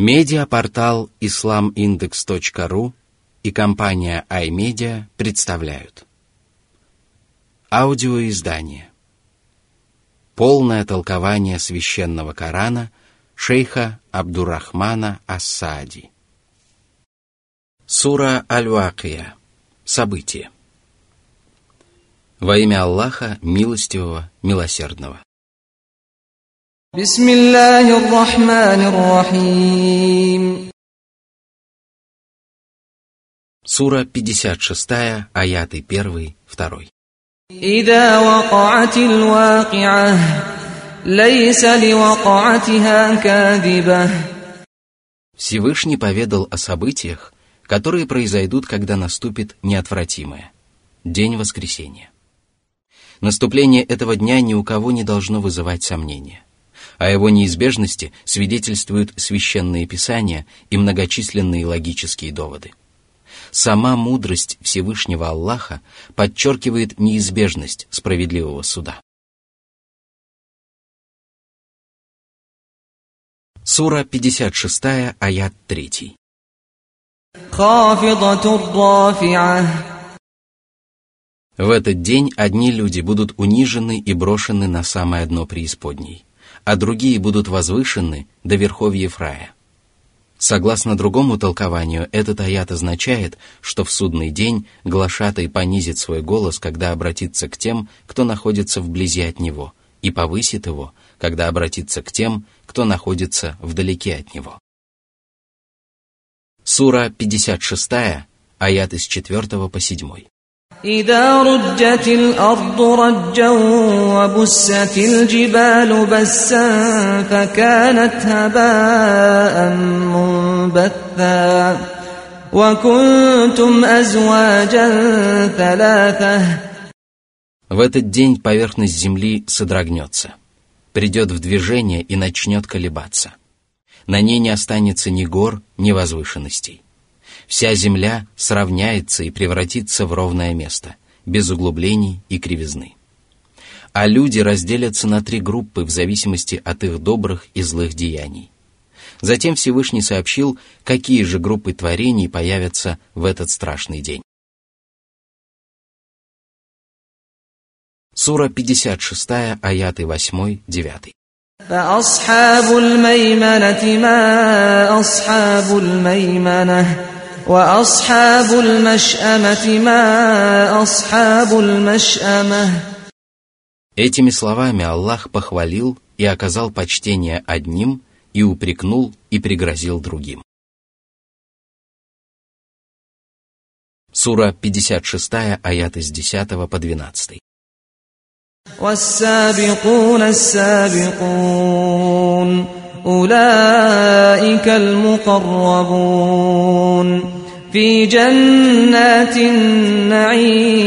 Медиапортал islamindex.ru и компания iMedia представляют. Аудиоиздание. Полное толкование священного Корана шейха Абдурахмана Ассади. Сура Аль-Вакия. Событие Во имя Аллаха, милостивого, милосердного. بسم الله الرحمن الرحيم Сура 56, аяты 1, 2. إذا وقعت الواقعة ليس لوقعتها كاذبة Всевышний поведал о событиях, которые произойдут, когда наступит неотвратимое – День Воскресения. Наступление этого дня ни у кого не должно вызывать сомнения. О его неизбежности свидетельствуют священные писания и многочисленные логические доводы. Сама мудрость Всевышнего Аллаха подчеркивает неизбежность справедливого суда. Сура 56, аят 3. В этот день одни люди будут унижены и брошены на самое дно преисподней а другие будут возвышены до верховьев рая. Согласно другому толкованию, этот аят означает, что в судный день глашатай понизит свой голос, когда обратится к тем, кто находится вблизи от него, и повысит его, когда обратится к тем, кто находится вдалеке от него. Сура 56, аят с 4 по 7. إذا رجت الأرض رجا وبست الجبال بسا فكانت هباء منبثا وكنتم أزواجا ثلاثة В этот день поверхность земли содрогнется, придет в движение и начнет колебаться. На ней не останется ни гор, ни возвышенностей. Вся земля сравняется и превратится в ровное место, без углублений и кривизны. А люди разделятся на три группы в зависимости от их добрых и злых деяний. Затем Всевышний сообщил, какие же группы творений появятся в этот страшный день. Сура 56, аяты 8-9. فأصحاب الميمنة ما أصحاب الميمنة وأصحاب المشأمة ما أصحاب المشأمة Этими словами Аллах похвалил и оказал почтение одним, и упрекнул и пригрозил другим. Сура 56, аяты с 10 по 12. والسابقون السابقون أولئك المقربون في جنات النعيم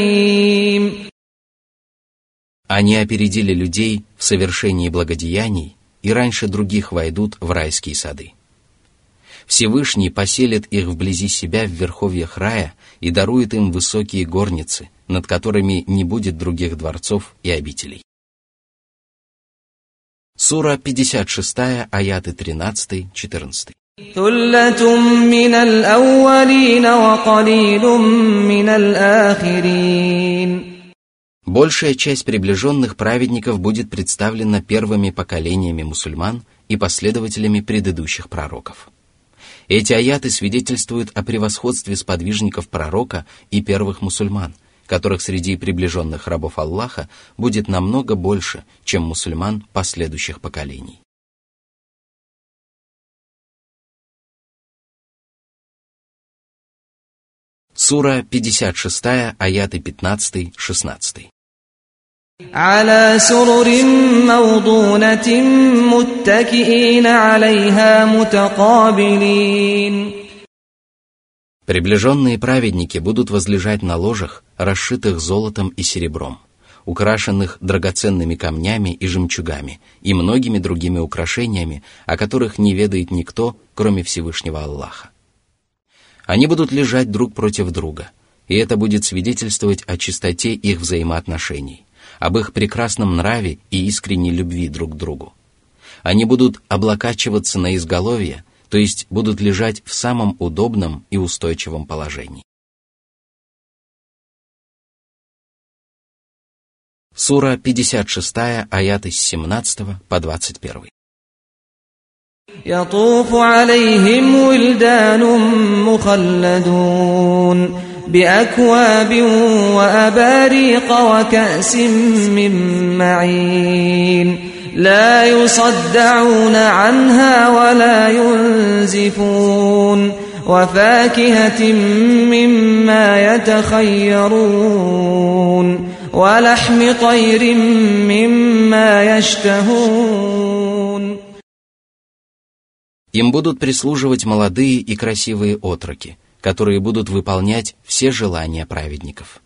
Они опередили людей в совершении благодеяний и раньше других войдут в райские сады. Всевышний поселит их вблизи себя в верховьях рая и дарует им высокие горницы, над которыми не будет других дворцов и обителей. Сура 56, аяты 13-14. ثلة من الأولين وقليل من الآخرين Большая часть приближенных праведников будет представлена первыми поколениями мусульман и последователями предыдущих пророков. Эти аяты свидетельствуют о превосходстве сподвижников пророка и первых мусульман, которых среди приближенных рабов Аллаха будет намного больше, чем мусульман последующих поколений. Сура 56, аяты 15-16. على سرر موضونة متكئين عليها متقابلين Приближенные праведники будут возлежать на ложах, расшитых золотом и серебром, украшенных драгоценными камнями и жемчугами и многими другими украшениями, о которых не ведает никто, кроме Всевышнего Аллаха. Они будут лежать друг против друга, и это будет свидетельствовать о чистоте их взаимоотношений, об их прекрасном нраве и искренней любви друг к другу. Они будут облокачиваться на изголовье, то есть будут лежать в самом удобном и устойчивом положении. Сура 56, аяты с 17 по 21. يطوف عليهم ولدان مخلدون بأكواب وأباريق وكأس من معين لا يصدعون عنها ولا ينزفون وفاكهة مما يتخيرون ولحم طير مما يشتهون Им будут прислуживать молодые и красивые отроки, которые будут выполнять все желания праведников.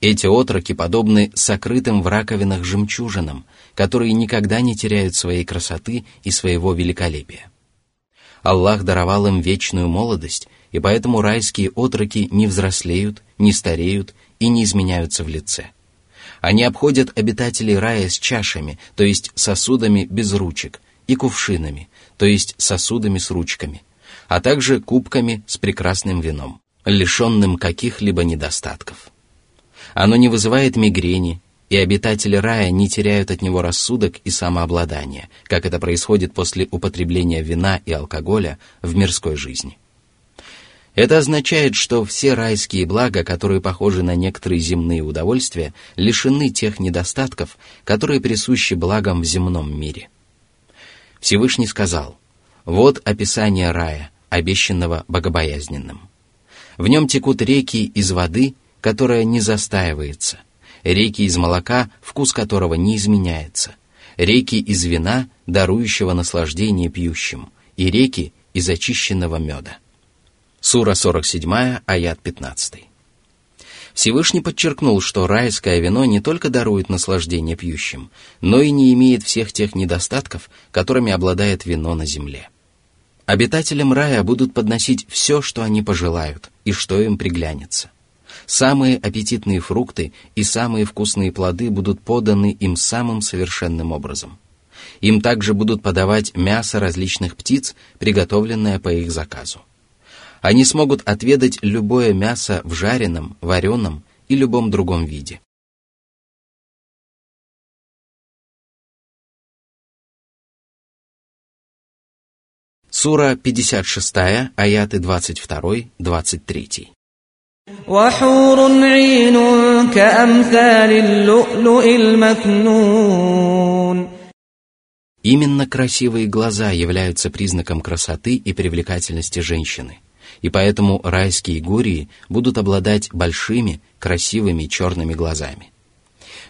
Эти отроки подобны сокрытым в раковинах жемчужинам, которые никогда не теряют своей красоты и своего великолепия. Аллах даровал им вечную молодость, и поэтому райские отроки не взрослеют, не стареют и не изменяются в лице. Они обходят обитателей рая с чашами, то есть сосудами без ручек, и кувшинами, то есть сосудами с ручками, а также кубками с прекрасным вином, лишенным каких-либо недостатков. Оно не вызывает мигрени, и обитатели рая не теряют от него рассудок и самообладание, как это происходит после употребления вина и алкоголя в мирской жизни. Это означает, что все райские блага, которые похожи на некоторые земные удовольствия, лишены тех недостатков, которые присущи благам в земном мире. Всевышний сказал, «Вот описание рая, обещанного богобоязненным. В нем текут реки из воды, которая не застаивается, реки из молока, вкус которого не изменяется, реки из вина, дарующего наслаждение пьющим, и реки из очищенного меда. Сура 47, аят 15. Всевышний подчеркнул, что райское вино не только дарует наслаждение пьющим, но и не имеет всех тех недостатков, которыми обладает вино на земле. Обитателям рая будут подносить все, что они пожелают и что им приглянется. Самые аппетитные фрукты и самые вкусные плоды будут поданы им самым совершенным образом. Им также будут подавать мясо различных птиц, приготовленное по их заказу. Они смогут отведать любое мясо в жареном, вареном и любом другом виде. Сура 56, аяты 22-23. وحور عين كأمثال اللؤلؤ المكنون Именно красивые глаза являются признаком красоты и привлекательности женщины и поэтому райские гурии будут обладать большими, красивыми черными глазами.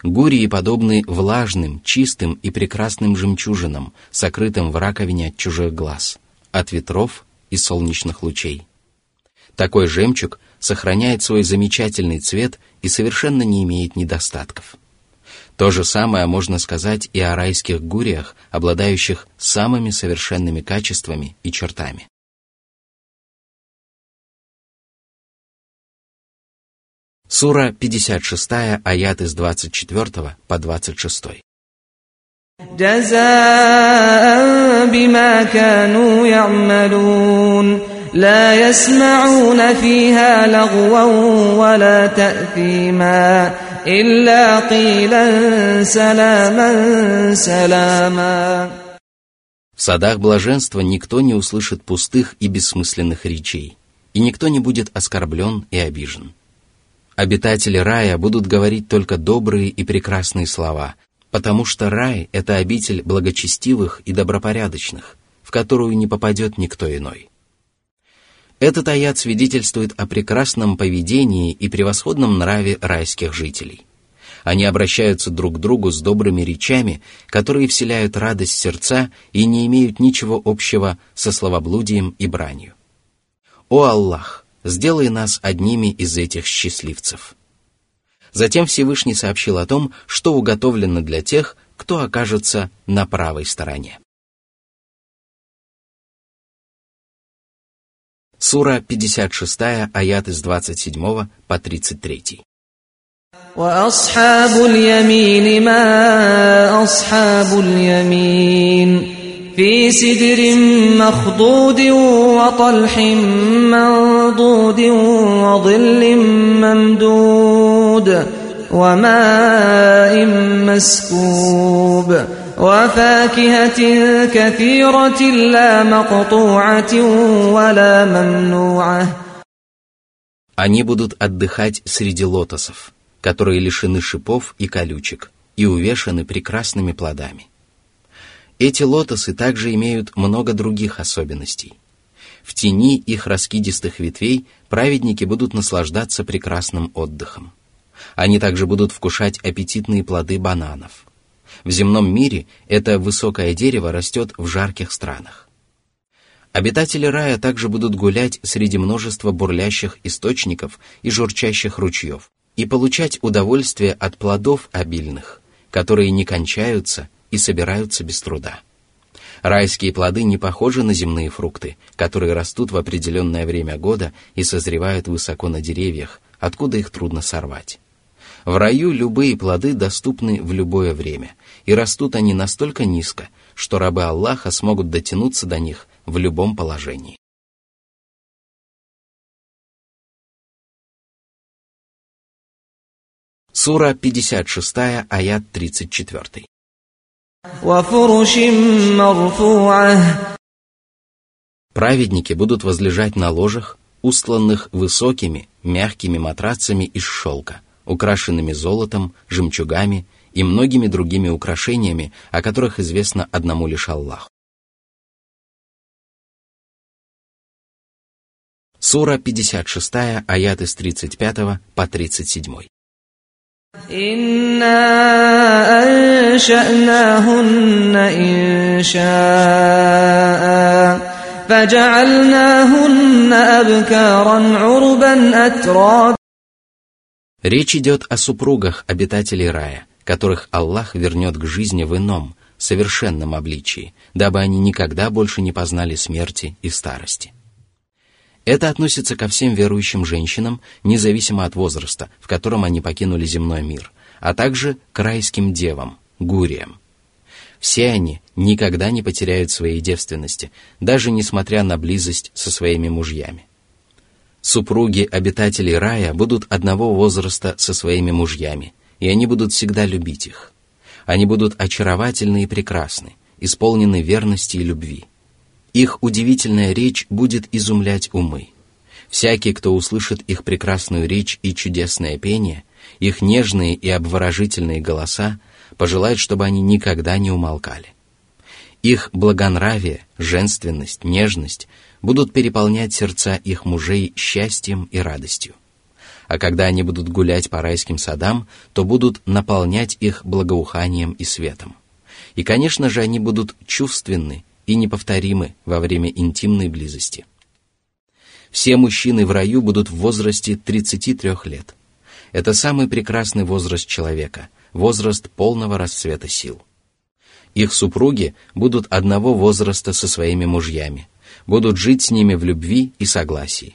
Гурии подобны влажным, чистым и прекрасным жемчужинам, сокрытым в раковине от чужих глаз, от ветров и солнечных лучей. Такой жемчуг сохраняет свой замечательный цвет и совершенно не имеет недостатков. То же самое можно сказать и о райских гуриях, обладающих самыми совершенными качествами и чертами. Сура 56, аяты с 24 по 26. جزاء بما كانوا يعملون لا يسمعون فيها لغوا ولا تأثيما إلا قيلا سلاما سلاما В садах блаженства никто не услышит пустых и бессмысленных речей, и никто не будет оскорблен и обижен. Обитатели рая будут говорить только добрые и прекрасные слова, потому что рай – это обитель благочестивых и добропорядочных, в которую не попадет никто иной. Этот аят свидетельствует о прекрасном поведении и превосходном нраве райских жителей. Они обращаются друг к другу с добрыми речами, которые вселяют радость сердца и не имеют ничего общего со словоблудием и бранью. О Аллах! сделай нас одними из этих счастливцев. Затем Всевышний сообщил о том, что уготовлено для тех, кто окажется на правой стороне. Сура 56, аят из 27 по 33. وأصحاب اليمين ما أصحاب اليمين في سدر مخضود وطلح منضود وظل ممدود وماء مسكوب وفاكهة كثيرة لا مقطوعة ولا ممنوعة Они будут отдыхать среди лотосов, которые лишены шипов и колючек и увешаны прекрасными плодами. эти лотосы также имеют много других особенностей. В тени их раскидистых ветвей праведники будут наслаждаться прекрасным отдыхом. Они также будут вкушать аппетитные плоды бананов. В земном мире это высокое дерево растет в жарких странах. Обитатели рая также будут гулять среди множества бурлящих источников и журчащих ручьев и получать удовольствие от плодов обильных, которые не кончаются и собираются без труда. Райские плоды не похожи на земные фрукты, которые растут в определенное время года и созревают высоко на деревьях, откуда их трудно сорвать. В раю любые плоды доступны в любое время, и растут они настолько низко, что рабы Аллаха смогут дотянуться до них в любом положении. Сура 56, аят 34. Праведники будут возлежать на ложах, устланных высокими, мягкими матрацами из шелка, украшенными золотом, жемчугами и многими другими украшениями, о которых известно одному лишь Аллаху. Сура 56, аяты с 35 по 37. إنا أنشأناهن إنشاء فجعلناهن أبكارا عربا أترابا Речь идет о супругах обитателей рая, которых Аллах вернет к жизни в ином, совершенном обличии, дабы они никогда больше не познали смерти и старости. Это относится ко всем верующим женщинам, независимо от возраста, в котором они покинули земной мир, а также к райским девам, гуриям. Все они никогда не потеряют своей девственности, даже несмотря на близость со своими мужьями. Супруги обитателей рая будут одного возраста со своими мужьями, и они будут всегда любить их. Они будут очаровательны и прекрасны, исполнены верности и любви – их удивительная речь будет изумлять умы. Всякий, кто услышит их прекрасную речь и чудесное пение, их нежные и обворожительные голоса, пожелает, чтобы они никогда не умолкали. Их благонравие, женственность, нежность будут переполнять сердца их мужей счастьем и радостью. А когда они будут гулять по райским садам, то будут наполнять их благоуханием и светом. И, конечно же, они будут чувственны и неповторимы во время интимной близости. Все мужчины в раю будут в возрасте 33 лет. Это самый прекрасный возраст человека, возраст полного расцвета сил. Их супруги будут одного возраста со своими мужьями, будут жить с ними в любви и согласии.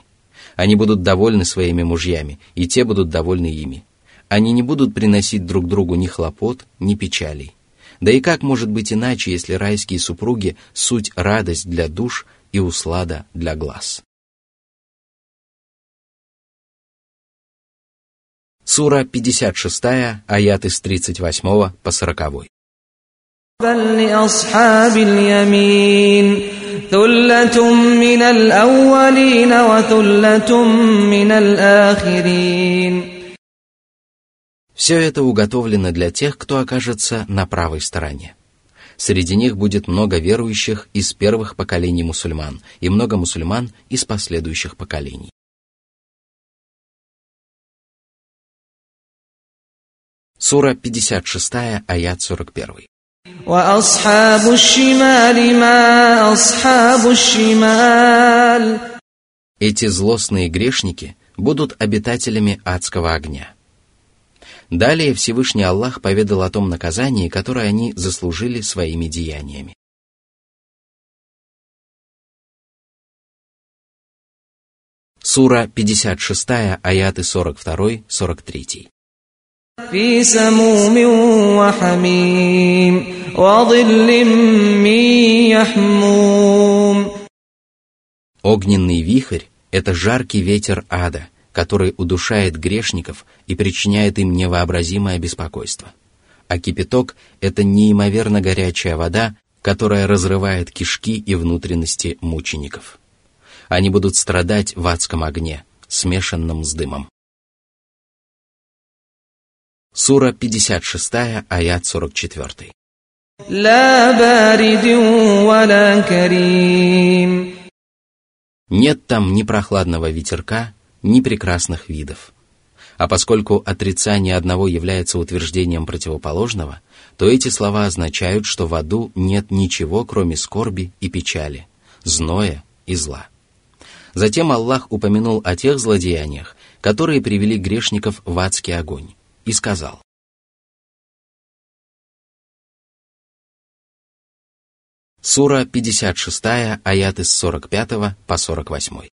Они будут довольны своими мужьями, и те будут довольны ими. Они не будут приносить друг другу ни хлопот, ни печалей. Да и как может быть иначе, если райские супруги – суть радость для душ и услада для глаз? Сура 56, аяты с 38 по 40. ثلة من الأولين وثلة من الآخرين все это уготовлено для тех, кто окажется на правой стороне. Среди них будет много верующих из первых поколений мусульман и много мусульман из последующих поколений. Сура 56, аят 41. Эти злостные грешники будут обитателями адского огня – Далее Всевышний Аллах поведал о том наказании, которое они заслужили своими деяниями. Сура 56, аяты 42-43. في سموم وحميم وظل من يحموم Огненный вихрь – это жаркий ветер ада, который удушает грешников и причиняет им невообразимое беспокойство. А кипяток – это неимоверно горячая вода, которая разрывает кишки и внутренности мучеников. Они будут страдать в адском огне, смешанном с дымом. Сура 56, аят 44. Нет там ни прохладного ветерка, ни прекрасных видов. А поскольку отрицание одного является утверждением противоположного, то эти слова означают, что в аду нет ничего, кроме скорби и печали, зноя и зла. Затем Аллах упомянул о тех злодеяниях, которые привели грешников в адский огонь, и сказал. Сура 56, аяты с 45 по 48.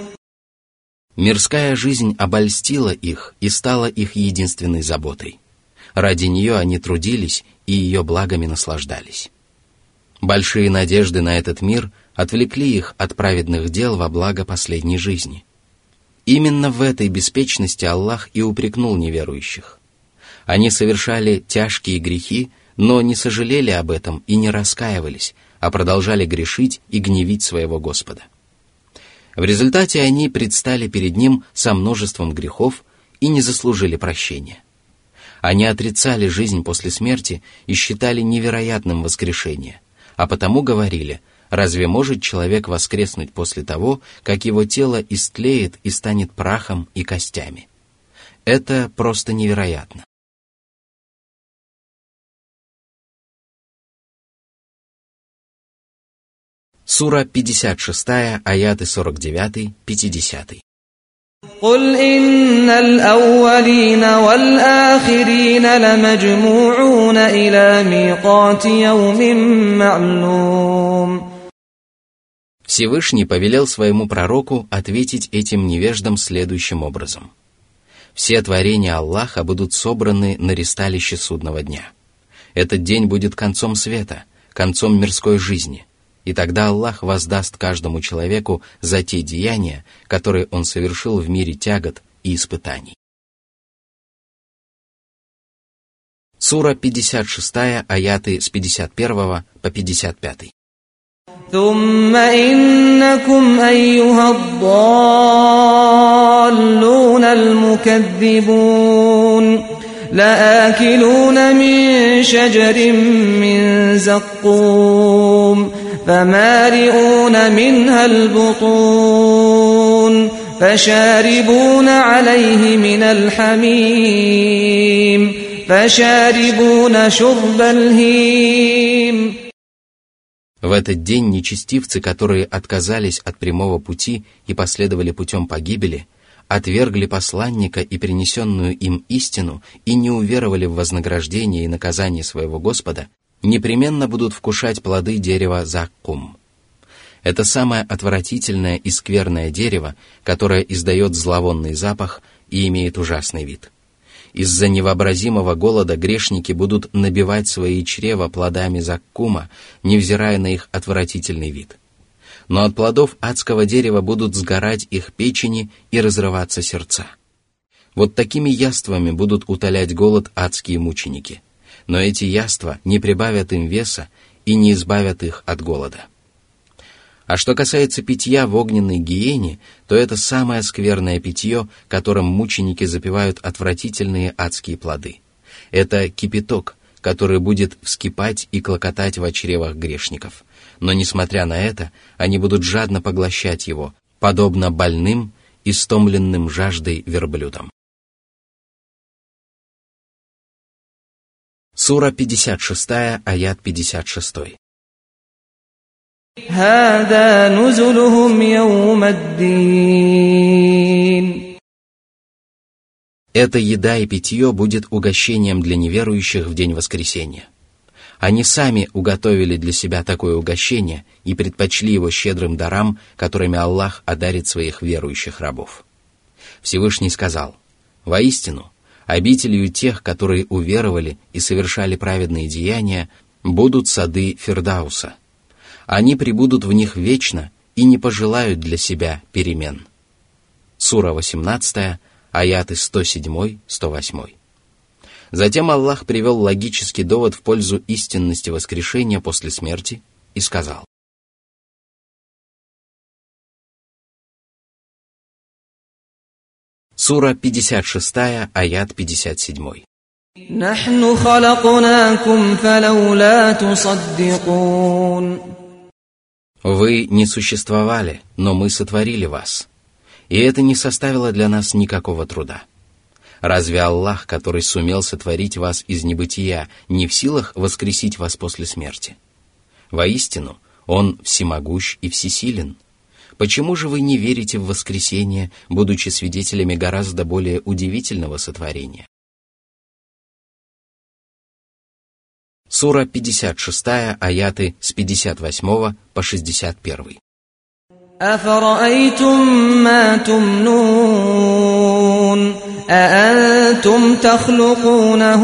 Мирская жизнь обольстила их и стала их единственной заботой. Ради нее они трудились и ее благами наслаждались. Большие надежды на этот мир отвлекли их от праведных дел во благо последней жизни. Именно в этой беспечности Аллах и упрекнул неверующих. Они совершали тяжкие грехи, но не сожалели об этом и не раскаивались, а продолжали грешить и гневить своего Господа. В результате они предстали перед ним со множеством грехов и не заслужили прощения. Они отрицали жизнь после смерти и считали невероятным воскрешение, а потому говорили, разве может человек воскреснуть после того, как его тело истлеет и станет прахом и костями? Это просто невероятно. Сура 56, аяты 49-50. قل إن الأولين والآخرين لمجموعون إلى ميقات يوم معلوم Всевышний повелел своему пророку ответить этим невеждам следующим образом. Все творения Аллаха будут собраны на ристалище судного дня. Этот день будет концом света, концом мирской жизни – и тогда Аллах воздаст каждому человеку за те деяния, которые он совершил в мире тягот и испытаний. Сура 56, аяты с 51 по 55. ثم إنكم أيها الضالون المكذبون لآكلون من شجر من زقوم فمالئون منها البطون فشاربون عليه من الحميم فشاربون شرب الهيم В этот день нечестивцы, которые отказались от прямого пути и последовали путем погибели, отвергли посланника и принесенную им истину и не уверовали в вознаграждение и наказание своего Господа, непременно будут вкушать плоды дерева заккум. Это самое отвратительное и скверное дерево, которое издает зловонный запах и имеет ужасный вид. Из-за невообразимого голода грешники будут набивать свои чрева плодами заккума, невзирая на их отвратительный вид. Но от плодов адского дерева будут сгорать их печени и разрываться сердца. Вот такими яствами будут утолять голод адские мученики – но эти яства не прибавят им веса и не избавят их от голода. А что касается питья в огненной гиене, то это самое скверное питье, которым мученики запивают отвратительные адские плоды. Это кипяток, который будет вскипать и клокотать в чревах грешников но несмотря на это, они будут жадно поглощать его, подобно больным и стомленным жаждой верблюдам. Сура 56, аят 56. Это еда и питье будет угощением для неверующих в день воскресения. Они сами уготовили для себя такое угощение и предпочли его щедрым дарам, которыми Аллах одарит своих верующих рабов. Всевышний сказал, «Воистину, обителью тех, которые уверовали и совершали праведные деяния, будут сады Фердауса. Они прибудут в них вечно и не пожелают для себя перемен». Сура 18, аяты 107-108. Затем Аллах привел логический довод в пользу истинности воскрешения после смерти и сказал. Сура 56, аят 57. Вы не существовали, но мы сотворили вас. И это не составило для нас никакого труда. Разве Аллах, который сумел сотворить вас из небытия, не в силах воскресить вас после смерти? Воистину, Он всемогущ и всесилен. Почему же вы не верите в воскресение, будучи свидетелями гораздо более удивительного сотворения? Сура 56, аяты с 58 по 61. أفرأيتم ما تمنون أأنتم تخلقونه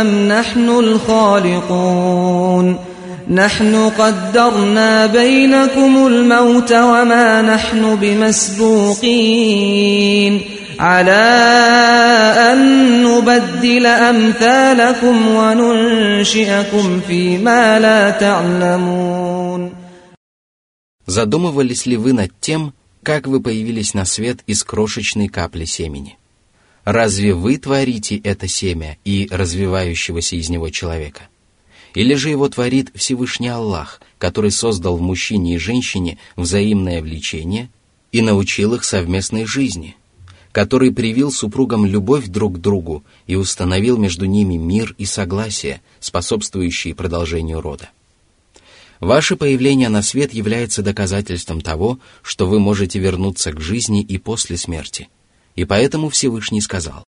أم نحن الخالقون نحن قدرنا بينكم الموت وما نحن بمسبوقين على أن نبدل أمثالكم وننشئكم فيما لا تعلمون Задумывались ли вы над тем, как вы появились на свет из крошечной капли семени? Разве вы творите это семя и развивающегося из него человека? Или же его творит Всевышний Аллах, который создал в мужчине и женщине взаимное влечение и научил их совместной жизни, который привил супругам любовь друг к другу и установил между ними мир и согласие, способствующие продолжению рода? Ваше появление на свет является доказательством того, что вы можете вернуться к жизни и после смерти. И поэтому Всевышний сказал,